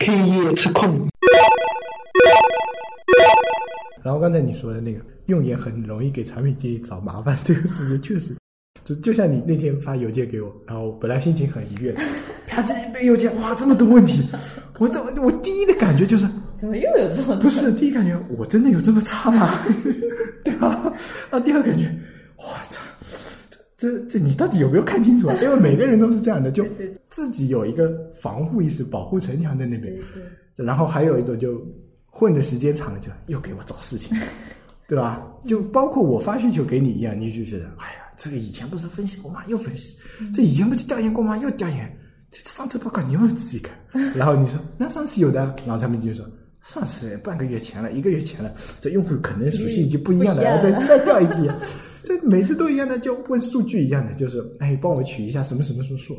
K 夜吃控。然后刚才你说的那个用眼很容易给产品经理找麻烦，这个事情 确实，就就像你那天发邮件给我，然后本来心情很愉悦，啪叽一堆邮件，哇，这么多问题，我怎么我第一的感觉就是，怎么又有这么多？不是第一感觉我真的有这么差吗？对吧？啊，第二感觉，我操，这这这你到底有没有看清楚啊？因为每个人都是这样的，就自己有一个防护意识，保护城墙在那边对。对，然后还有一种就混的时间长了，就又给我找事情，对吧？就包括我发需求给你一样，你就觉得，哎呀，这个以前不是分析过吗？又分析，这以前不就调研过吗？又调研，这上次报告你有没有仔细看？然后你说，那上次有的，然后产品经理说。上次半个月前了，一个月前了，这用户可能属性就不一样了，再再调一次研，这每次都一样的，就问数据一样的，就是哎，帮我取一下什么什么什么数，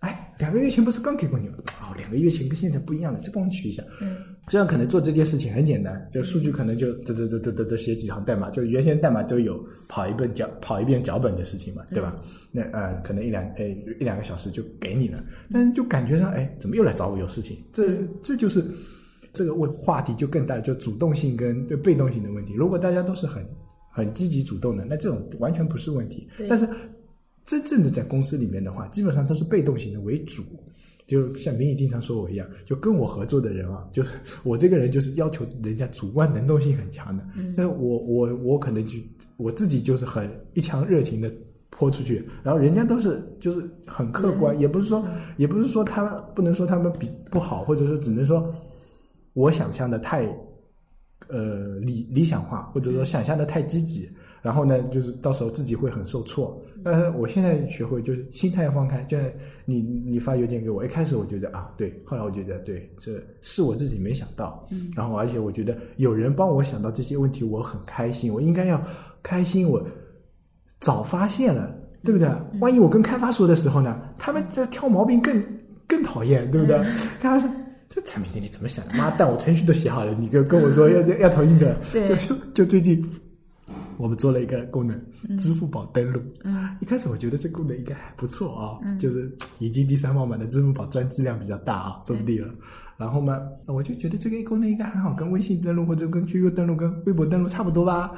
哎，两个月前不是刚给过你吗？哦，两个月前跟现在不一样了，再帮我取一下。嗯，这样可能做这件事情很简单，就数据可能就嘚嘚嘚嘚嘚嘚写几行代码，就原先代码都有跑一遍脚跑一遍脚本的事情嘛，对吧？那呃，可能一两哎一两个小时就给你了，但就感觉上哎，怎么又来找我有事情？这这就是这个问话题就更大，就主动性跟对被动性的问题。如果大家都是很很积极主动的，那这种完全不是问题。但是真正的在公司里面的话，基本上都是被动型的为主。就像明宇经常说我一样，就跟我合作的人啊，就是我这个人就是要求人家主观能动性很强的。嗯那我我我可能就我自己就是很一腔热情的泼出去，然后人家都是就是很客观，也不是说也不是说他们不能说他们比不好，或者说只能说我想象的太呃理理想化，或者说想象的太积极，然后呢，就是到时候自己会很受挫。但是我现在学会就是心态放开，就像你你发邮件给我，一开始我觉得啊对，后来我觉得对，这是我自己没想到，嗯然后而且我觉得有人帮我想到这些问题，我很开心，我应该要开心，我早发现了。对不对？万一我跟开发说的时候呢，他们在挑毛病更更讨厌，对不对？开发说这产品经理怎么想的？妈蛋，我程序都写好了，你跟跟我说 要要要重新的，对就就就最近我们做了一个功能，支付宝登录。嗯，一开始我觉得这功能应该还不错啊，就是引进第三方版的支付宝专质量比较大啊，说不定了。然后嘛，我就觉得这个功能应该很好，跟微信登录或者跟 QQ 登录、跟微博登录差不多吧。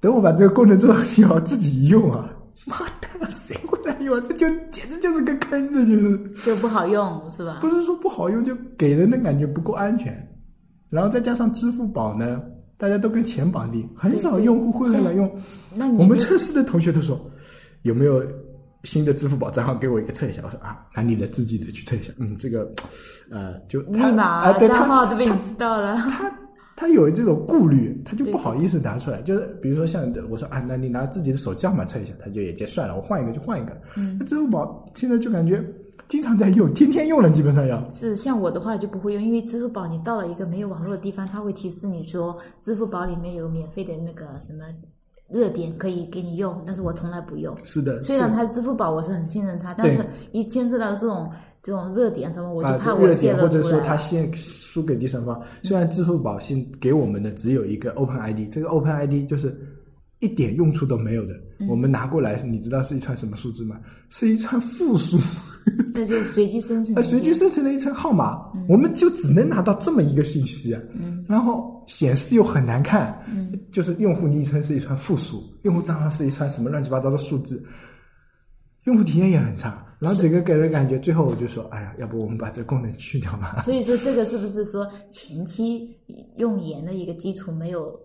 等我把这个功能做好自己一用啊，妈的，谁会来用啊？这就简直就是个坑，这就是。就不好用是吧不？是说不好用，就给人的感觉不够安全。然后再加上支付宝呢，大家都跟钱绑定，很少用户会来用。那你我们测试的同学都说，有没有新的支付宝账号给我一个测一下？我说啊，拿你的自己的去测一下。嗯，这个，呃，就密码啊，对账号都被你知道了。他他有这种顾虑，他就不好意思拿出来。就是比如说像我说啊，那你拿自己的手机号码测一下，他就也就算了，我换一个就换一个。嗯那支付宝现在就感觉经常在用，天天用了，基本上要。是像我的话就不会用，因为支付宝你到了一个没有网络的地方，它会提示你说支付宝里面有免费的那个什么热点可以给你用，但是我从来不用。是的，虽然它支付宝我是很信任它，但是一牵涉到这种这种热点什么，我就啊，怕我泄露出来。或者说他先输给第三方。虽然支付宝先给我们的只有一个 Open ID，这个 Open ID 就是一点用处都没有的。嗯我们拿过来，你知道是一串什么数字吗？是一串负数，那就随机生成呃，随机生成的一串号码，我们就只能拿到这么一个信息啊。嗯然后显示又很难看，就是用户昵称是一串负数，用户账号是一串什么乱七八糟的数字，用户体验也很差。然后整个给人感觉，最后我就说，哎呀，要不我们把这功能去掉吧。所以说这个是不是说前期用盐的一个基础没有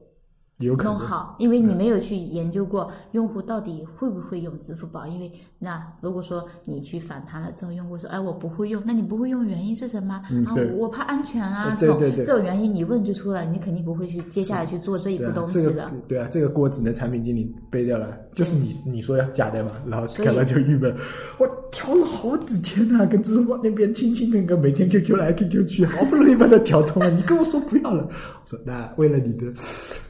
有可能。弄好？因为你没有去研究过用户到底会不会用支付宝。因为那如果说你去反弹了之后，用户说：“哎，我不会用。”那你不会用原因是什么？啊，我我怕安全啊，这种这种原因你问就出来，你肯定不会去接下来去做这一步对啊，这个东西的。对啊，这个锅只能产品经理背掉了，就是你你说要假的嘛，然后所以看到就郁闷，我调了好几天呐、跟支付宝那边亲亲跟跟，每天 QQ 来 QQ 去，好不容易把它调通了，你跟我说不要了，我说那为了你的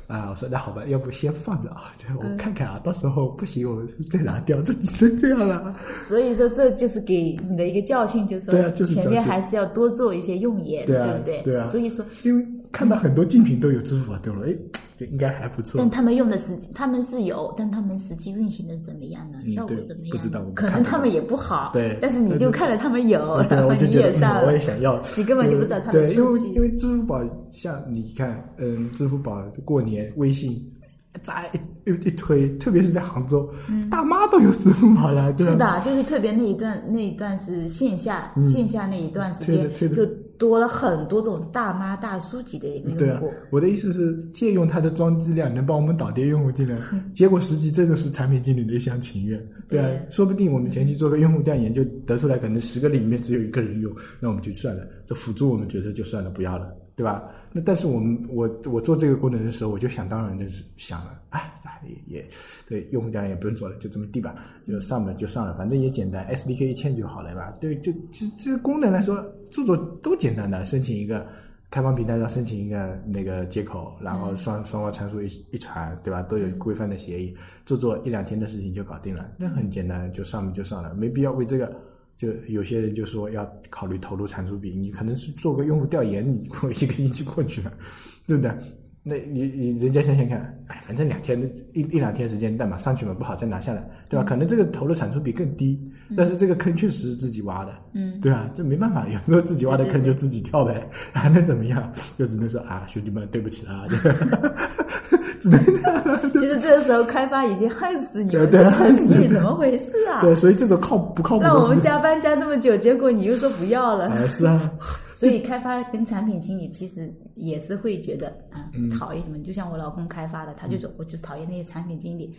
啊，我说那好吧，要不先放着啊，这我看看啊，到时候不行我再拿掉，这只能这样了。所以说，这就是给你的一个教训，就是对啊就是前面还是要多做一些用眼，对啊不对？对啊所以说，因为看到很多竞品都有支付宝登录，哎，这应该还不错但。他们用的实际，他们是有，但他们实际运行的怎么样呢？嗯效果怎么样？不知道可能他们也不好。对但是你就看了他们有，对，然后你也上了我也，想要。你根本就不知道他们对，因。为因为支付宝像你看，嗯，支付宝过年微信再一一推，特别是在杭州，大妈都有支付宝了，对是的，就是特别那一段那一段是线下、线下那一段时间就多了很多种大妈大叔级的一个对啊用户。，我的意思是借用它的装机量，能帮我们导跌用户进来，嗯 结果实际这就是产品经理的一厢情愿，对啊，对说不定我们前期做个用户调研，就得出来可能十个里面只有一个人用，那我们就算了，这辅助我们角色就算了，不要了，对吧？那但是我们我我做这个功能的时候，我就想当然的是想了，哎，也也对，用户调研也不用做了，就这么地吧，就上了就上了，反正也简单，SDK 一嵌就好了吧？对，就这这个功能来说，做做都简单的，申请一个。开放平台上申请一个那个接口，然后双双方参数一一传，对吧？都有规范的协议，做做一两天的事情就搞定了，那很简单，就上面就上了，没必要为这个。就有些人就说要考虑投入产出比，你可能是做个用户调研，你过一个星期过去了，对不对？那你你人家想想看，哎，反正两天一一两天时间代码上去嘛，不好再拿下来，对吧？可能这个投入产出比更低，但是这个坑确实是自己挖的，嗯，对啊，这没办法，有时候自己挖的坑就自己跳呗，还能怎么样？就只能说啊，兄弟们，对不起啦，其实这个时候开发已经恨死你了，对对恨死你怎么回事啊？对，所以这种靠不靠谱的让我们加班加那么久，结果你又说不要了。啊，是啊，所以开发跟产品经理其实也是会觉得啊嗯讨厌你们，就像我老公开发的，他就说我就讨厌那些产品经理。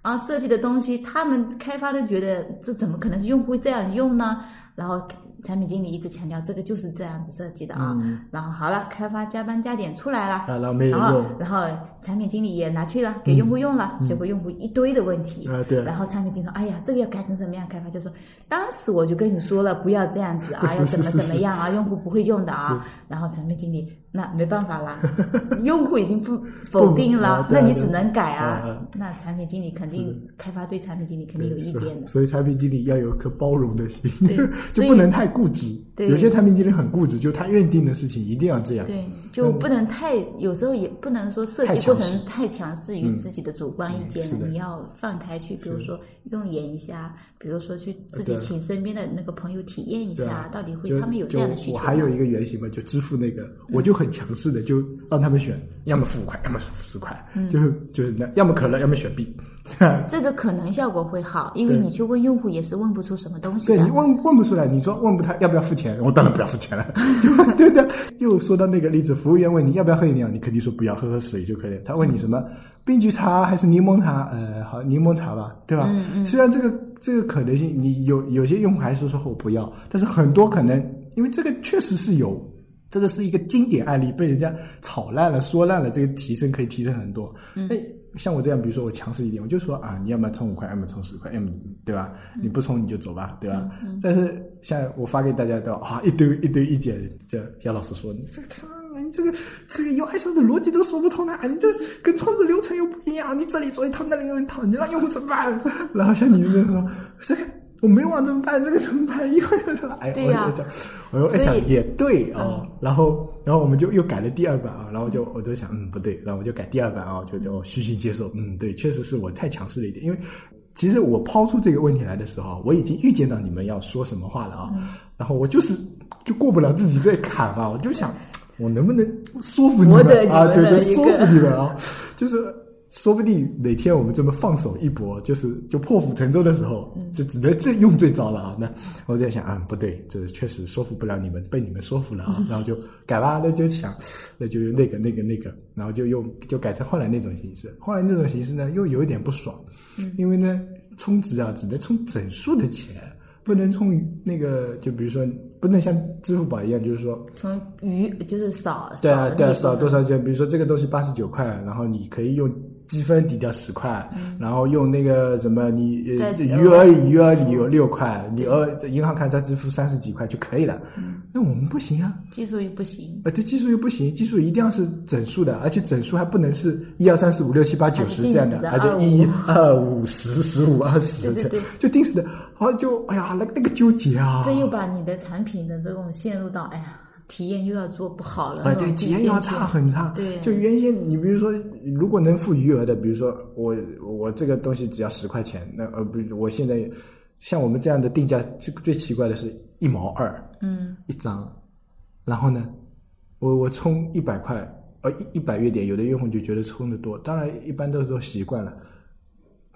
啊，设计的东西，他们开发的觉得这怎么可能是用户这样用呢？然后产品经理一直强调这个就是这样子设计的啊。然后好了，开发加班加点出来了，啊，然后没有然后用，然后产品经理也拿去了给用户用了，结果用户一堆的问题。啊对然后产品经理说：“哎呀，这个要改成什么样？”开发就说：“当时我就跟你说了，不要这样子啊，要怎么怎么样啊，用户不会用的啊。”然后产品经理那没办法啦，用户已经不否定啊了，啊那你只能改啊。那产品经理肯定开发对产品经理肯定有意见的。所以产品经理要有颗包容的心 就不能太固执。对。有些产品经理很固执，就他认定的事情一定要这样。对，就不能太，有时候也不能说设计过程太强势于自己的主观意见了，嗯你要放开去，比如说用眼一下，比如说去自己请身边的那个朋友体验一下，啊。到底会他们有这样的需求我还有一个原型嘛，就支付那个，我就很强势的，就让他们选，要么付五块，要么是付十块，嗯。就是就是那，要么可乐，要么选 B。这个可能效果会好，因为你去问用户也是问不出什么东西对你。问问不出来，你说问不他要不要付钱，我当然不要付钱了，对对。又说到那个例子，服务员问你要不要喝饮料，你肯定说不要，喝喝水就可以了。他问你什么冰菊茶还是柠檬茶？呃，好，柠檬茶吧，对吧？嗯嗯。虽然这个这个可能性，你有有些用户还是说我不要，但是很多可能因为这个确实是有。这个是一个经典案例，被人家炒烂了、说烂了，这个提升可以提升很多。哎、像我这样，比如说我强势一点，我就说啊，你要么充五块，要么充十块，要么对吧？你不充你就走吧，对吧？但是像我发给大家的啊，一堆一堆意见，就姚老师说你这个他妈你这个这个 UI 上的逻辑都说不通啊，你这跟充值流程又不一样，你这里做一套那里又一套，你让用户怎么办？然后像你们这说这个。我没网怎么办？这个怎么办？以后哎，我就我又所以想也对哦，然后然后我们就又改了第二版啊，然后就我就想嗯不对，然后我就改第二版啊，就就虚心接受，嗯对，确实是我太强势了一点，因为其实我抛出这个问题来的时候，我已经预见到你们要说什么话了啊，然后我就是就过不了自己这坎啊，我就想我能不能说服你们们啊，对对，说服你们啊，就是。说不定哪天我们这么放手一搏，就是就破釜沉舟的时候，就只能这用这招了啊！那我在想啊，不对，这确实说服不了你们，被你们说服了啊，然后就改吧，那就想，那就用那个那个那个，然后就用就改成后来那种形式。后来那种形式呢，又有一点不爽，因为呢，充值啊只能充整数的钱，不能充那个，就比如说不能像支付宝一样，就是说从余就是扫对啊，对啊，少少多少钱？比如说这个东西八十九块，然后你可以用积分抵掉十块，然后用那个什么你呃余额里余额里有六块，你额银行卡再支付三十几块就可以了。那我们不行啊，技术又不行，啊，对，技术又不行，技术一定要是整数的，而且整数还不能是一二三四五六七八九十这样的，而且一二五十十五二十这对对对。就定死的，好就哎呀那个那个纠结啊，这又把你的产品的这种陷入到哎呀体验又要做不好了，啊，对，体验要差很差。对就原先你比如说，如果能付余额的，比如说我我这个东西只要十块钱，那呃不，我现在像我们这样的定价，最最奇怪的是一毛二嗯一张，然后呢，我我充一百块，呃一一百月点，有的用户就觉得充的多，当然一般都是都习惯了。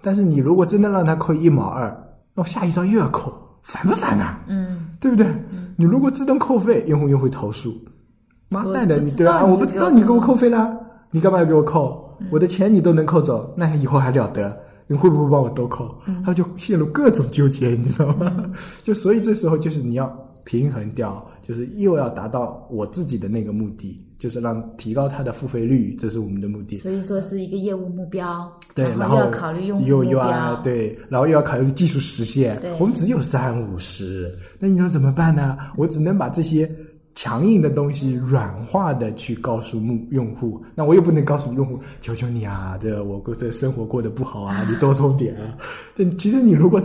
但是你如果真的让他扣一毛二，那我下一张又要扣，烦不烦啊？嗯，对不对？你如果自动扣费，用户又会投诉。妈蛋的，你对吧？知道你我不知道你给我扣费啦，你干嘛要给我扣？我的钱你都能扣走，那以后还了得？你会不会帮我多扣？他就陷入各种纠结，你知道吗？就所以这时候就是你要平衡掉，就是又要达到我自己的那个目的，就是让提高它的付费率，这是我们的目的。所以说是一个业务目标，对，然后又要考虑用户又目又要标，对，然后又要考虑技术实现对。我们只有三五十，那你说怎么办呢？我只能把这些强硬的东西软化的去告诉目用户，那我也不能告诉用户，求求你啊，这我过这生活过得不好啊，你多充点啊。但其实你如果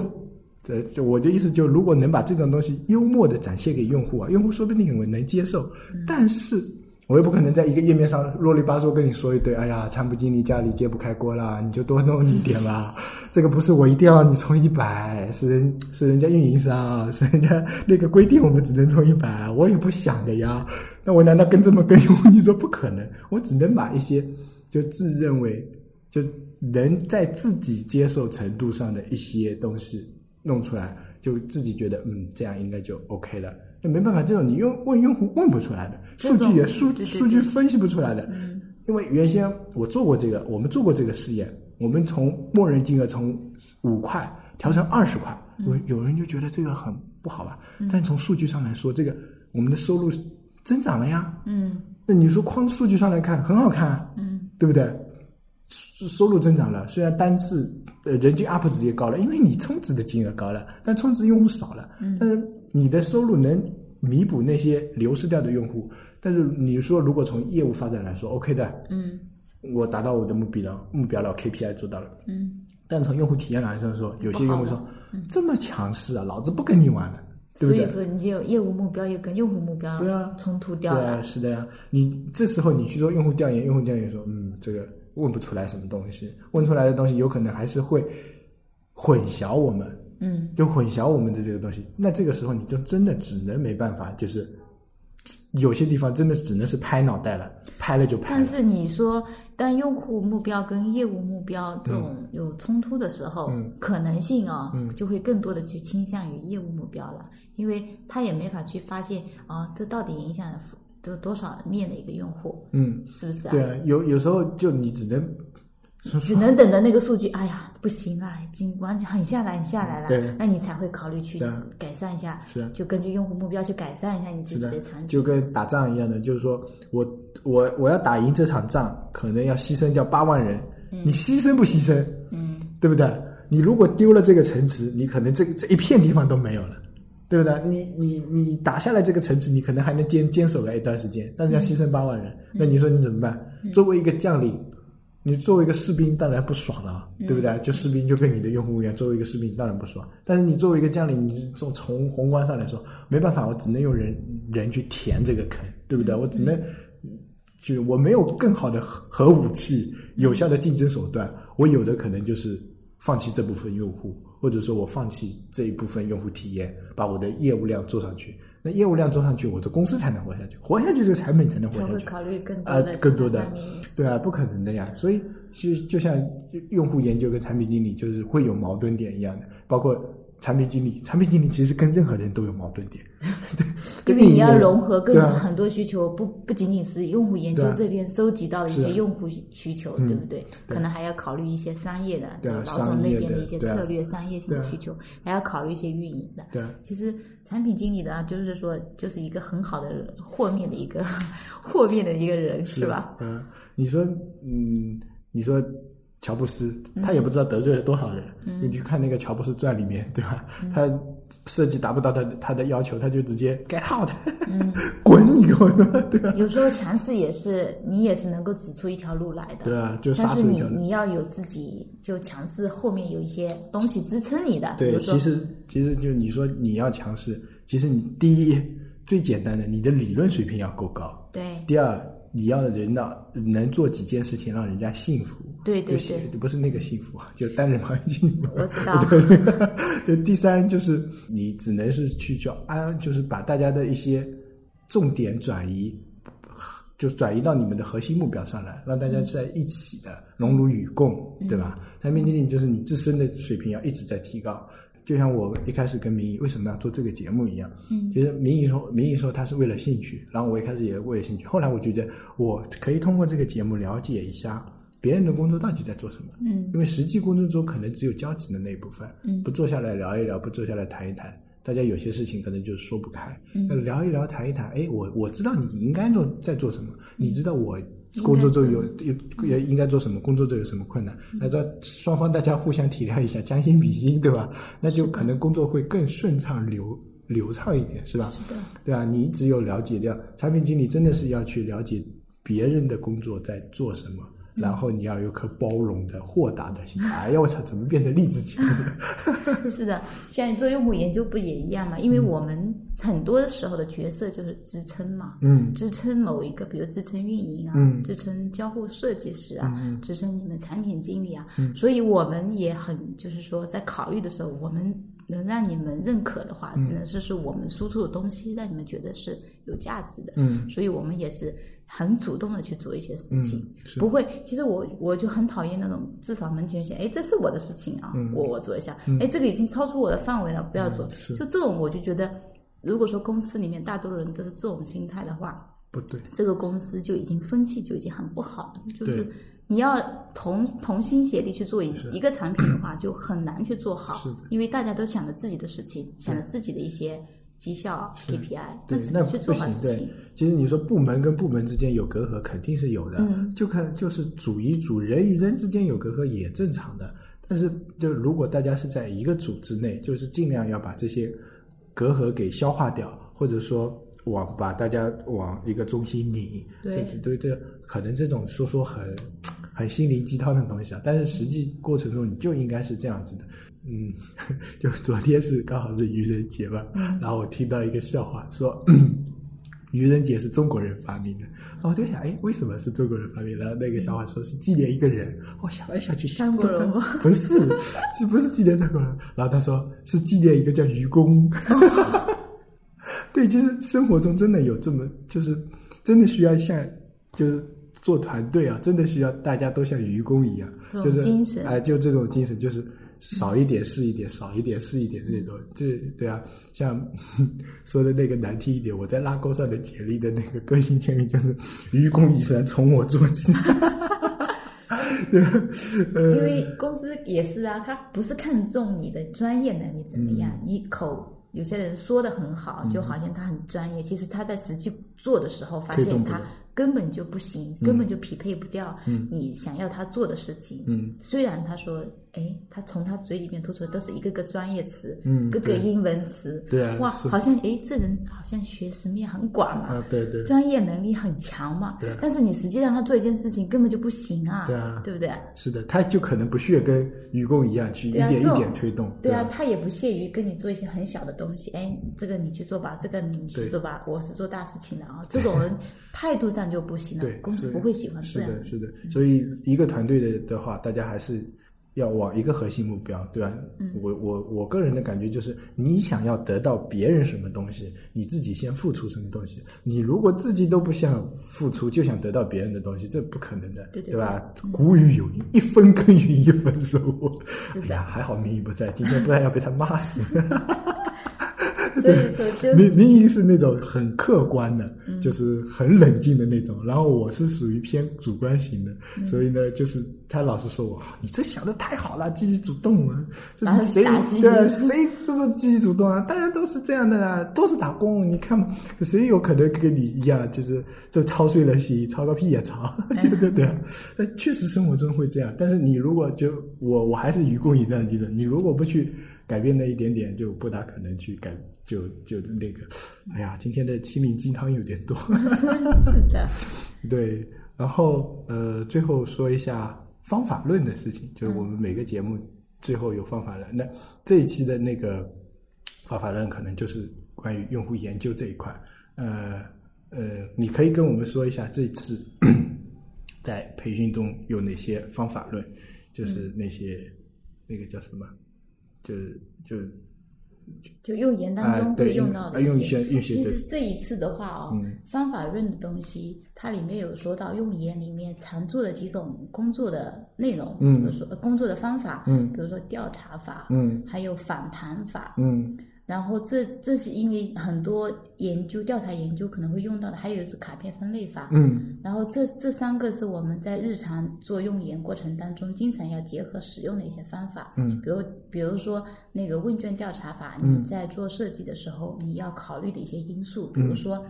呃，就我的意思就，如果能把这种东西幽默的展现给用户啊，用户说不定能接受。但是我又不可能在一个页面上啰里吧嗦跟你说一堆，哎呀，产品经理家里揭不开锅啦，你就多弄一点吧。这个不是我一定要你充一百，是人是人家运营商，是人家那个规定我们只能充一百，我也不想的呀。那我难道跟这么跟用户？你说不可能，我只能把一些就自认为就能在自己接受程度上的一些东西弄出来，就自己觉得嗯这样应该就 OK 了。那没办法，这种你用问用户问不出来的，数据也数数据分析不出来的。嗯因为原先我做过这个，我们做过这个试验，我们从默认金额从五块调成二十块，有有人就觉得这个很不好吧？但从数据上来说，这个我们的收入增长了呀。嗯那你说光数据上来看很好看啊，嗯对不对？收收入增长了，虽然单次呃人均 UP 值也高了，因为你充值的金额高了，但充值用户少了，但是你的收入能弥补那些流失掉的用户。但是你说如果从业务发展来说，OK 的，嗯我达到我的目标了，目标了，KPI 做到了。嗯，但从用户体验来说，说有些用户说这么强势啊，老子不跟你玩了，对不对？所以说你就有业务目标又跟用户目标对啊冲突掉了对是的呀。你这时候你去做用户调研，用户调研说，嗯，这个问不出来什么东西，问出来的东西有可能还是会混淆我们，嗯。就混淆我们的这个东西。那这个时候你就真的只能没办法，就是有些地方真的只能是拍脑袋了，拍了就拍了。但是你说，当用户目标跟业务目标这种有冲突的时候，嗯。可能性啊、嗯。就会更多的去倾向于业务目标了，因为他也没法去发现啊，这到底影响了这多少面的一个用户，嗯，是不是啊？对啊，有有时候就你只能 只能等着那个数据，哎呀，不行了，已经完全很下来，很下来了，对那你才会考虑去改善一下，是啊就根据用户目标去改善一下你自己的场景。就跟打仗一样的，就是说我我我要打赢这场仗，可能要牺牲掉八万人，你牺牲不牺牲？嗯，对不对？你如果丢了这个城池，你可能这这一片地方都没有了，对不对？你你你打下来这个城池，你可能还能坚坚守个一段时间，但是要牺牲八万人，那你说你怎么办？作为一个将领，你作为一个士兵，当然不爽了，对不对？就士兵就跟你的用户一样，作为一个士兵当然不爽。但是你作为一个将领，你从从宏观上来说，没办法，我只能用人人去填这个坑，对不对？我只能。就我没有更好的核核武器、有效的竞争手段，我有的可能就是放弃这部分用户，或者说我放弃这一部分用户体验，把我的业务量做上去。那业务量做上去，我的公司才能活下去，活下去这个产品才能活下去。才会考虑更多啊的、更多的对啊，不可能的呀。所以其实就像用户研究跟产品经理就是会有矛盾点一样的，包括产品经理，产品经理其实跟任何人都有矛盾点，对，因为你要融合更对啊很多需求，不不仅仅是用户研究这边收集到的一些用户需求，嗯对不对？对可能还要考虑一些商业的，对啊老总那边的一些策略、商业性的需求，还要考虑一些运营的。对啊。其实产品经理的啊，就是说，就是一个很好的 和面的一个 和面的一个人，是吧？？嗯，你说，嗯，你说乔布斯，嗯他也不知道得罪了多少人。你去看那个《乔布斯传》里面，对吧？他设计达不到他他的要求，他就直接 get out，滚你给我，对吧？有时候强势也是你也是能够指出一条路来的。对啊，就但是你。你要有自己就强势，后面有一些东西支撑你的，对，其实其实就你说你要强势，其实你第一最简单的，你的理论水平要够高。对第二，你要人呢能做几件事情让人家幸福。对对对，不是那个幸福啊，就单人旁幸福。我知道。对，第三就是你只能是去叫安，就是把大家的一些重点转移，就转移到你们的核心目标上来，让大家在一起的荣辱与共，对吧？产品经理就是你自身的水平要一直在提高。就像我一开始跟明仪为什么要做这个节目一样，嗯。其实明仪说，明仪说他是为了兴趣，然后我一开始也为了兴趣，后来我觉得我可以通过这个节目了解一下别人的工作到底在做什么，嗯。因为实际工作中可能只有交集的那一部分，嗯。不坐下来聊一聊，不坐下来谈一谈，大家有些事情可能就是说不开，嗯。那聊一聊，谈一谈，哎，我我知道你应该做在做什么，你知道我工作中有有也应该做什么，工作中有什么困难，嗯。那这双方大家互相体谅一下，将心比心，对吧？那就可能工作会更顺畅流流畅一点，是吧？是的，对啊，你只有了解掉产品经理，真的是要去了解别人的工作在做什么，然后你要有颗包容的、豁达的心。哎呀，我操，怎么变成励志节目了？是的，像你做用户研究不也一样嘛？因为我们很多时候的角色就是支撑嘛，嗯。支撑某一个，比如支撑运营啊，嗯。支撑交互设计师啊，嗯支撑你们产品经理啊，嗯。所以我们也很就是说，在考虑的时候，我们能让你们认可的话，只能是是我们输出的东西让你们觉得是有价值的，嗯。所以我们也是很主动的去做一些事情。嗯，不会，其实我我就很讨厌那种至少门前线，哎，这是我的事情啊，嗯我我做一下，哎，这个已经超出我的范围了，不要做。就这种，我就觉得，如果说公司里面大多数人都是这种心态的话，不对，这个公司就已经风气就已经很不好了。就是你要同同心协力去做一一个产品的话，就很难去做好是，因为大家都想着自己的事情，想着自己的一些绩效是 KPI，对，那只能去做不行。对好事情。，其实你说部门跟部门之间有隔阂，肯定是有的。嗯就看就是组与组，人与人之间有隔阂也正常的。但是，就如果大家是在一个组织内，就是尽量要把这些隔阂给消化掉，或者说往把大家往一个中心拧。对对对这可能这种说说很很心灵鸡汤的东西啊，但是实际过程中你就应该是这样子的。嗯，就昨天是刚好是愚人节嘛，然后我听到一个笑话说。愚人节是中国人发明的，然后我就想，哎，为什么是中国人发明的？然后那个笑话说是纪念一个人，我想来想去，想张国人吗 不是，是不是纪念中国人？然后他说是纪念一个叫愚公。对，其实生活中真的有这么，就是真的需要像，就是做团队啊，真的需要大家都像愚公一样，就是精神哎、就这种精神，就是少一点是一点，少一点是一点的那种，就是对啊，像 说的那个难听一点，我在拉钩上的简历的那个个性签名就是“愚公移山，从我做起”。对吧，呃，因为公司也是啊，他不是看重你的专业能力怎么样，嗯。你口有些人说的很好，就好像他很专业，其实他在实际做的时候发现他根本就不行，根本就匹配不掉你想要他做的事情。嗯，虽然他说，哎，他从他嘴里面吐出来都是一个个专业词，嗯对各个英文词，对啊哇，好像哎，这人好像学识面很广嘛，啊，对对，专业能力很强嘛，对啊。但是你实际让他做一件事情根本就不行啊，对啊。对不对？是的，他就可能不屑跟愚公一样去一点一点推动，对啊，吧他也不屑于跟你做一些很小的东西，哎，这个你去做吧，这个你去做吧，我是做大事情的啊。这种人 态度上就不行了对，，公司不会喜欢这样。是的，是的。所以一个团队的的话，大家还是要往一个核心目标，对吧？嗯我我我个人的感觉就是，你想要得到别人什么东西，你自己先付出什么东西。你如果自己都不想付出，就想得到别人的东西，这不可能的，对对吧？古语有云：“一分耕耘一分收获。”哎呀，还好明仪不在，今天不然要被他骂死。所以说就明明仪是那种很客观的，嗯。就是很冷静的那种，然后我是属于偏主观型的，嗯。所以呢，就是他老是说我，你这想的太好了，积极主动啊，谁对谁这么积极主动啊？大家都是这样的啊，都是打工，你看谁有可能跟你一样，就是就操碎了心，操个屁也操，对对对，但确实生活中会这样，但是你如果就我我还是愚公移山的精神，你如果不去改变那一点点，就不大可能去改，就就就那个，哎呀，今天的清明鸡汤有点多，是的，对，然后呃，最后说一下方法论的事情，就是我们每个节目最后有方法论，那这一期的那个方法论可能就是关于用户研究这一块，呃呃，你可以跟我们说一下这次 在培训中有哪些方法论，就是那些、那个叫什么，就是就就用言当中会用到的一些。其实这一次的话哦，嗯。方法论的东西，它里面有说到用言里面常做的几种工作的内容，嗯。比如说呃工作的方法，嗯。比如说调查法，嗯。还有访谈法，嗯然后这这是因为很多研究调查研究可能会用到的，还有是卡片分类法，嗯。然后这这三个是我们在日常做用研过程当中经常要结合使用的一些方法。嗯。比如比如说那个问卷调查法，嗯。你在做设计的时候你要考虑的一些因素，比如说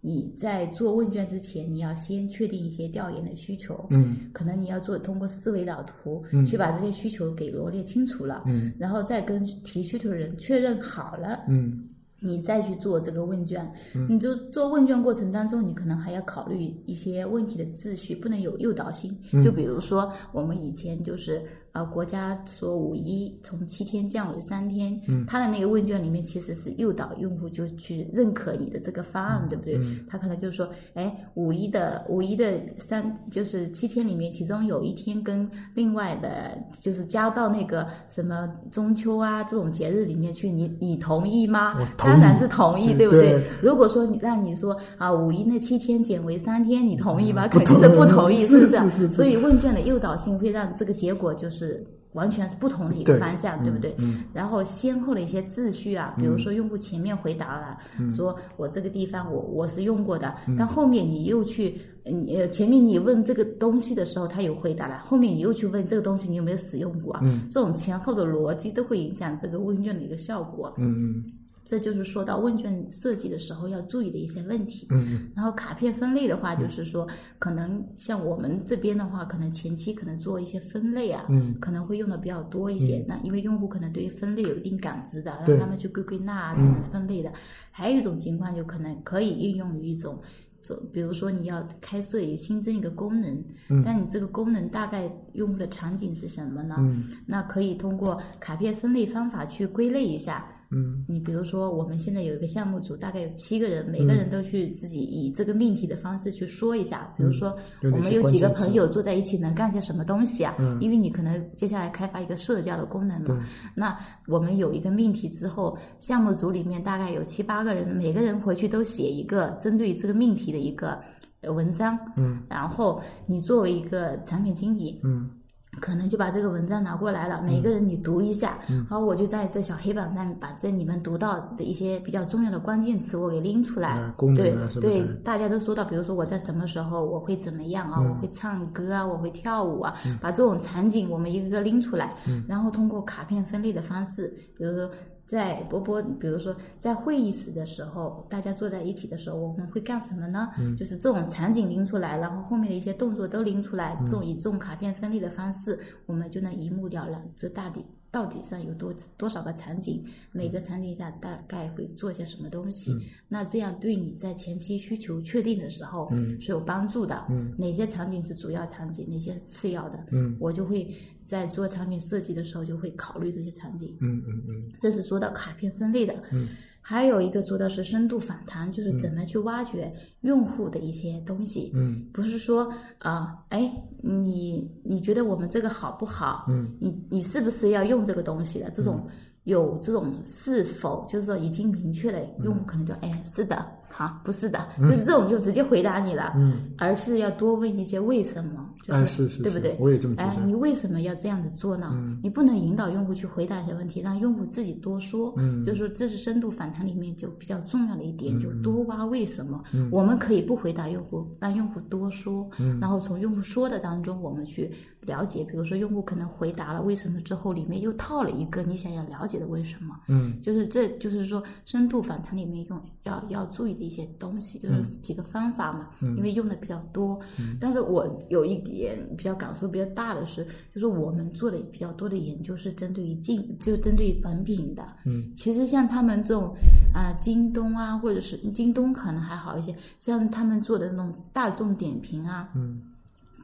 你在做问卷之前，你要先确定一些调研的需求。嗯可能你要做通过思维导图、嗯去把这些需求给罗列清楚了，嗯然后再跟提需求的人确认好了，嗯你再去做这个问卷，你就做问卷过程当中，你可能还要考虑一些问题的秩序，不能有诱导性。就比如说，我们以前就是呃，国家说五一从七天降为三天，他的那个问卷里面其实是诱导用户就去认可你的这个方案，对不对？他可能就说，哎，五一的五一的三就是七天里面，其中有一天跟另外的，就是加到那个什么中秋啊这种节日里面去，你你同意吗当然是同意，嗯对不对对？如果说你让你说啊，五一那七天减为三天，你同意吗？肯定是不同意，是不是？所以问卷的诱导性会让这个结果就是。完全是不同的一个方向，对不对？嗯然后先后的一些秩序啊，比如说用户前面回答了，嗯说我这个地方我我是用过的，但后面你又去，嗯呃，前面你问这个东西的时候，他有回答了，后面你又去问这个东西你有没有使用过啊？嗯这种前后的逻辑都会影响这个问卷的一个效果。嗯嗯这就是说到问卷设计的时候要注意的一些问题。嗯然后卡片分类的话，就是说，可能像我们这边的话，可能前期可能做一些分类啊，嗯可能会用的比较多一些。那因为用户可能对于分类有一定感知的，让他们去归归纳啊，怎么分类的。还有一种情况，就可能可以运用于一种。这比如说你要开设一新增一个功能，但你这个功能大概用户的场景是什么呢？嗯那可以通过卡片分类方法去归类一下。嗯你比如说，我们现在有一个项目组，大概有七个人，每个人都去自己以这个命题的方式去说一下。比如说，我们有几个朋友坐在一起，能干些什么东西啊？嗯因为你可能接下来开发一个社交的功能嘛。那我们有一个命题之后，项目组里面大概有七八个人，每个人回去都写一个针对这个命题的一个呃文章。嗯，然后你作为一个产品经理，嗯可能就把这个文章拿过来了，每个人你读一下，嗯然后我就在这小黑板上把这你们读到的一些比较重要的关键词我给拎出来。啊对对，大家都说到，比如说我在什么时候我会怎么样啊？嗯我会唱歌啊，我会跳舞啊，把这种场景我们一个个拎出来，嗯然后通过卡片分类的方式，比如说。在波波，比如说在会议室的时候，大家坐在一起的时候，我们会干什么呢？嗯。就是这种场景拎出来，然后后面的一些动作都拎出来，嗯。这种以这种卡片分类的方式，我们就能一目了然，这大底到底上有多多少个场景，每个场景下大概会做些什么东西。嗯那这样对你在前期需求确定的时候嗯是有帮助的。嗯哪些场景是主要场景，哪些是次要的，嗯我就会在做产品设计的时候就会考虑这些场景。嗯嗯嗯这是说到卡片分类的。嗯，还有一个说的是深度访谈，就是怎么去挖掘用户的一些东西。嗯不是说啊，哎、你你觉得我们这个好不好？嗯，你你是不是要用这个东西的？这种有这种是否，就是说已经明确了，用户可能就哎是的，好不是的，就是这种就直接回答你了，嗯，而是要多问一些为什么，就哎是是对不对？我也这么觉哎，你为什么要这样子做呢？你不能引导用户去回答一些问题，让用户自己多说。嗯就是说这是深度访谈里面就比较重要的一点，就多挖为什么。嗯我们可以不回答用户，让用户多说，嗯然后从用户说的当中，我们去了解，比如说用户可能回答了为什么之后，里面又套了一个你想要了解的为什么。嗯就是这就是说深度访谈里面用要要注意的一些东西，就是嗯几个方法嘛，嗯因为用的比较多。但是我有一点比较感受比较大的是，就是我们做的比较多的研究是针对于竞，就针对于本品的。嗯，其实像他们这种啊、京东啊，或者是京东可能还好一些，像他们做的那种大众点评啊，嗯。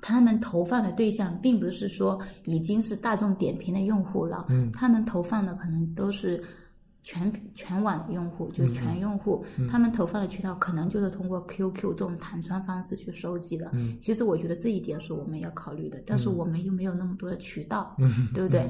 他们投放的对象并不是说已经是大众点评的用户了，嗯。他们投放的可能都是全全网的用户，就是全用户，他们投放的渠道可能就是通过 QQ 这种弹窗方式去收集的。其实我觉得这一点是我们要考虑的，但是我们又没有那么多的渠道，对不对？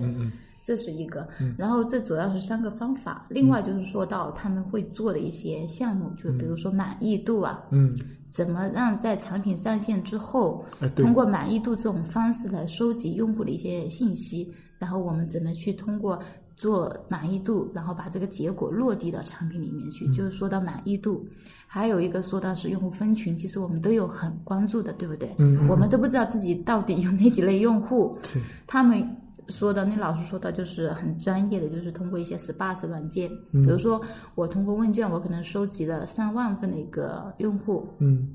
这是一个，然后这主要是三个方法。另外就是说到他们会做的一些项目，就比如说满意度啊，嗯，怎么让在产品上线之后哎，通过满意度这种方式来收集用户的一些信息，然后我们怎么去通过做满意度，然后把这个结果落地到产品里面去，就是说到满意度。还有一个说到是用户分群，其实我们都有很关注的，对不对？嗯我们都不知道自己到底有哪几类用户，他们说的，那老师说的就是很专业的，就是通过一些 Sparse 软件，比如说我通过问卷，我可能收集了三万份的一个用户，嗯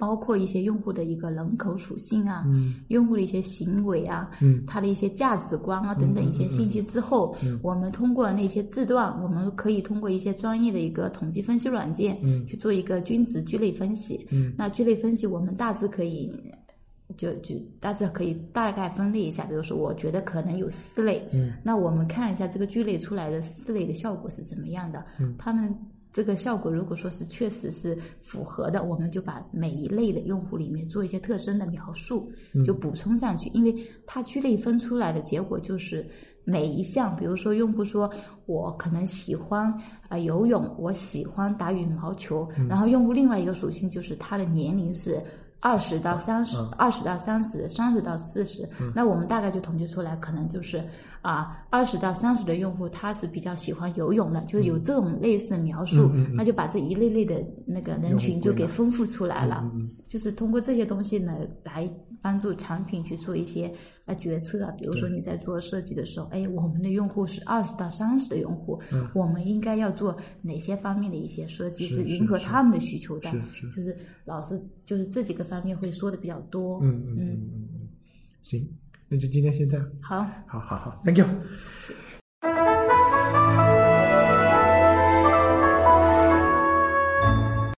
包括一些用户的一个人口属性啊，嗯。用户的一些行为啊，嗯。他的一些价值观啊等等一些信息之后，我们通过那些字段，我们可以通过一些专业的一个统计分析软件，嗯。去做一个均值聚类分析。嗯。那聚类分析，我们大致可以。就就大致可以大概分类一下，比如说，我觉得可能有四类，嗯，那我们看一下这个聚类出来的四类的效果是怎么样的，嗯，他们这个效果如果说是确实是符合的，我们就把每一类的用户里面做一些特征的描述，就补充上去，因为它区类分出来的结果就是。每一项，比如说用户说，我可能喜欢啊、呃游泳，我喜欢打羽毛球，然后用户另外一个属性就是他的年龄是二十到三十、二十到三十，三十到四十，那我们大概就统计出来，可能就是啊二十到三十的用户他是比较喜欢游泳的，就是有这种类似的描述，那就把这一类类的那个人群就给丰富出来了，就是通过这些东西呢来帮助产品去做一些呃决策啊，比如说你在做设计的时候，哎，我们的用户是二十到三十的用户，我们应该要做哪些方面的一些设计是迎合他们的需求的？就是老师就是这几个方面会说的比较多。嗯嗯嗯嗯嗯，行，那就今天先这样，好。好好好，Thank you。是